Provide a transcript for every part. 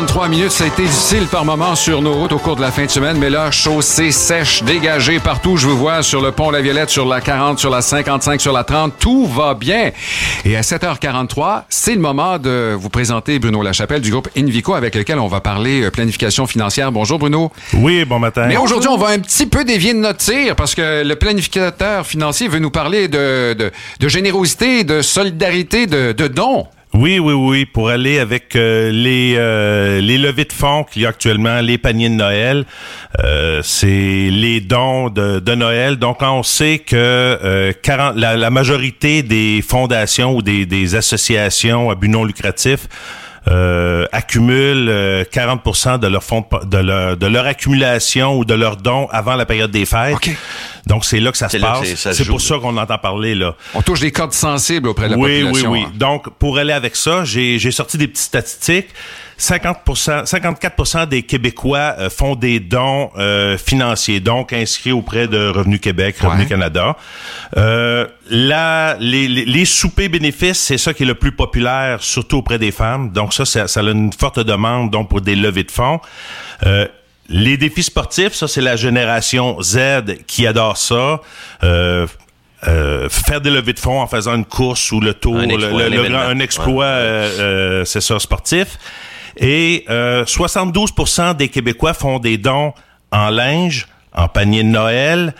7h43 minutes, ça a été difficile par moments sur nos routes au cours de la fin de semaine, mais là, chaussée sèche, dégagée partout. Je vous vois sur le pont La Violette, sur la 40, sur la 55, sur la 30. Tout va bien. Et à 7h43, c'est le moment de vous présenter Bruno Lachapelle du groupe Invico avec lequel on va parler euh, planification financière. Bonjour Bruno. Oui, bon matin. Mais aujourd'hui, on va un petit peu dévier de notre tir parce que le planificateur financier veut nous parler de, de, de générosité, de solidarité, de, de dons. Oui, oui, oui, pour aller avec euh, les euh, les levées de fonds qu'il y a actuellement, les paniers de Noël, euh, c'est les dons de, de, Noël. Donc, on sait que 40, la, la, majorité des fondations ou des, des associations à but non lucratif euh, accumulent 40 de leur fonds de, leur, de leur accumulation ou de leurs dons avant la période des fêtes. Donc c'est là que ça se passe. C'est pour ça qu'on entend parler là. On touche des cordes sensibles auprès de la oui, population. Oui, oui, oui. Donc pour aller avec ça, j'ai sorti des petites statistiques. 50%, 54% des Québécois euh, font des dons euh, financiers, donc inscrits auprès de Revenu Québec, Revenu Canada. Euh, là, les, les, les, soupers bénéfices, c'est ça qui est le plus populaire, surtout auprès des femmes. Donc ça, ça, ça a une forte demande donc pour des levées de fonds. Euh, les défis sportifs, ça c'est la génération Z qui adore ça. Euh, euh, faire des levées de fonds en faisant une course ou le tour, un exploit, le, le, le, un exploit, ouais. euh, c'est ça, sportif. Et euh, 72% des Québécois font des dons en linge, en panier de Noël.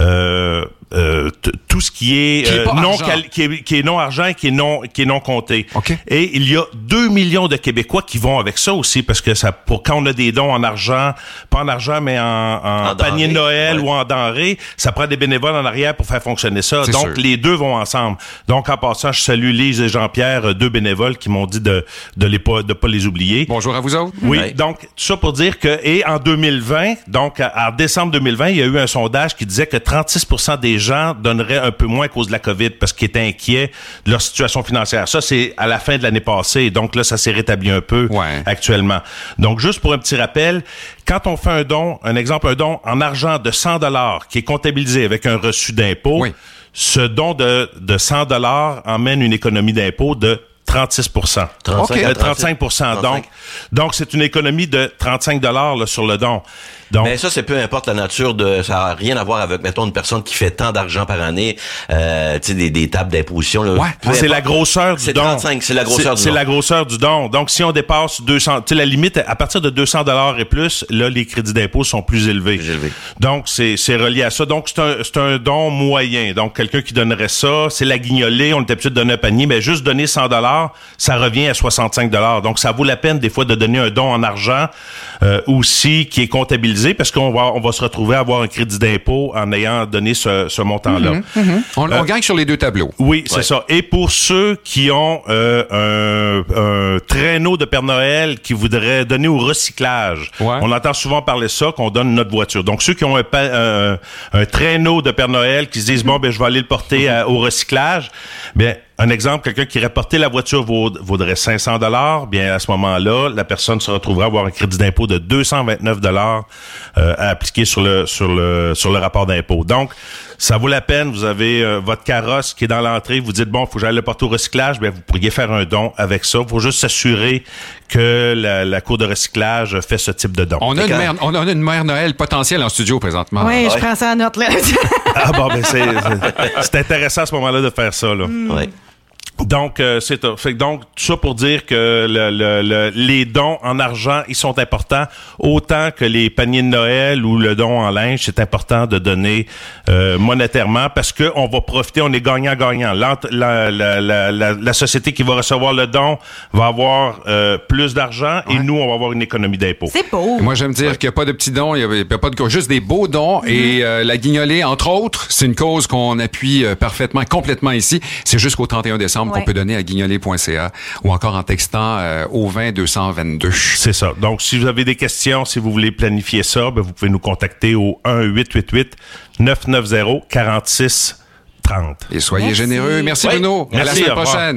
Euh, euh, tout ce qui est, qui est euh, non qui est, qui est, non argent et qui est non qui est non compté. Okay. Et il y a 2 millions de Québécois qui vont avec ça aussi parce que ça pour quand on a des dons en argent, pas en argent mais en, en, en panier de Noël ouais. ou en denrées, ça prend des bénévoles en arrière pour faire fonctionner ça. Donc sûr. les deux vont ensemble. Donc en passant, je salue Lise et Jean-Pierre, deux bénévoles qui m'ont dit de de les pas de pas les oublier. Bonjour à vous autres. Oui, Ouais. donc tout ça pour dire que et en 2020, donc en décembre 2020, il y a eu un sondage qui disait que 36% des gens donneraient un peu moins à cause de la COVID parce qu'ils étaient inquiets de leur situation financière. Ça, c'est à la fin de l'année passée. Donc là, ça s'est rétabli un peu Ouais. actuellement. Donc, juste pour un petit rappel, quand on fait un don, un exemple, un don en argent de 100 dollars qui est comptabilisé avec un reçu d'impôt, Oui. ce don de, de 100 dollars emmène une économie d'impôt de 36 35 de à 35 Donc, donc c'est une économie de 35 dollars sur le don. Donc, Mais ça, c'est peu importe la nature de, ça n'a rien à voir avec, mettons, une personne qui fait tant d'argent par année, euh, tu sais, des, des tables d'imposition, là. Ouais, c'est la grosseur du C'est don. 35, c'est la grosseur du C'est don. la grosseur du don. Donc, si on dépasse 200, tu sais, la limite, à partir de 200 dollars et plus, là, les crédits d'impôt sont plus élevés. Plus élevés. Donc, c'est, c'est relié à ça. Donc, c'est un, c'est un don moyen. Donc, quelqu'un qui donnerait ça, c'est la guignolée. On est habitué de donner un panier, mais juste donner 100 dollars, ça revient à 65 dollars. Donc, ça vaut la peine, des fois, de donner un don en argent, euh, aussi, qui est comptabilisé parce qu'on va, on va se retrouver à avoir un crédit d'impôt en ayant donné ce, ce montant-là. On, on gagne sur les deux tableaux. Oui, c'est Ouais. ça. Et pour ceux qui ont euh, un, un traîneau de Père Noël qui voudraient donner au recyclage, Ouais. on entend souvent parler ça qu'on donne notre voiture. Donc ceux qui ont un, un, un traîneau de Père Noël qui se disent bon ben je vais aller le porter à- au recyclage, bien un exemple, quelqu'un qui aurait porté la voiture vaud- vaudrait 500 dollars. Bien à ce moment-là, la personne se retrouvera à avoir un crédit d'impôt de 229 dollars euh, à appliquer sur le sur le sur le rapport d'impôt. Donc ça vaut la peine. Vous avez euh, votre carrosse qui est dans l'entrée. Vous dites bon, faut que j'aille le porter au recyclage. Bien vous pourriez faire un don avec ça. Faut juste s'assurer que la, la cour de recyclage fait ce type de don. On a, une mère, on a une mère Noël potentielle en studio présentement. Oui, je prends ça en note, là. Ah bon, ben c'est intéressant à ce moment-là de faire ça là. Ouais. Donc, euh, c'est fait que donc tout ça pour dire que le, le- le- les dons en argent, ils sont importants autant que les paniers de Noël ou le don en linge, c'est important de donner euh, monétairement parce que on va profiter, on est gagnant-gagnant. La, la, la, la, la société qui va recevoir le don va avoir euh, plus d'argent et nous, on va avoir une économie d'impôt. C'est beau. Et Moi, j'aime dire qu'il n'y a pas de petits dons, il n'y a, pas de juste des beaux dons. Et euh, la guignolée, entre autres, c'est une cause qu'on appuie euh, parfaitement, complètement ici. C'est jusqu'au 31 décembre qu'on Ouais. peut donner à guignolée.ca ou encore en textant euh, au 20 222. C'est ça. Donc, si vous avez des questions, si vous voulez planifier ça, ben, vous pouvez nous contacter au 1-888-990-4630. Et soyez Merci. généreux. Merci Ouais. Bruno. À la Merci, semaine prochaine.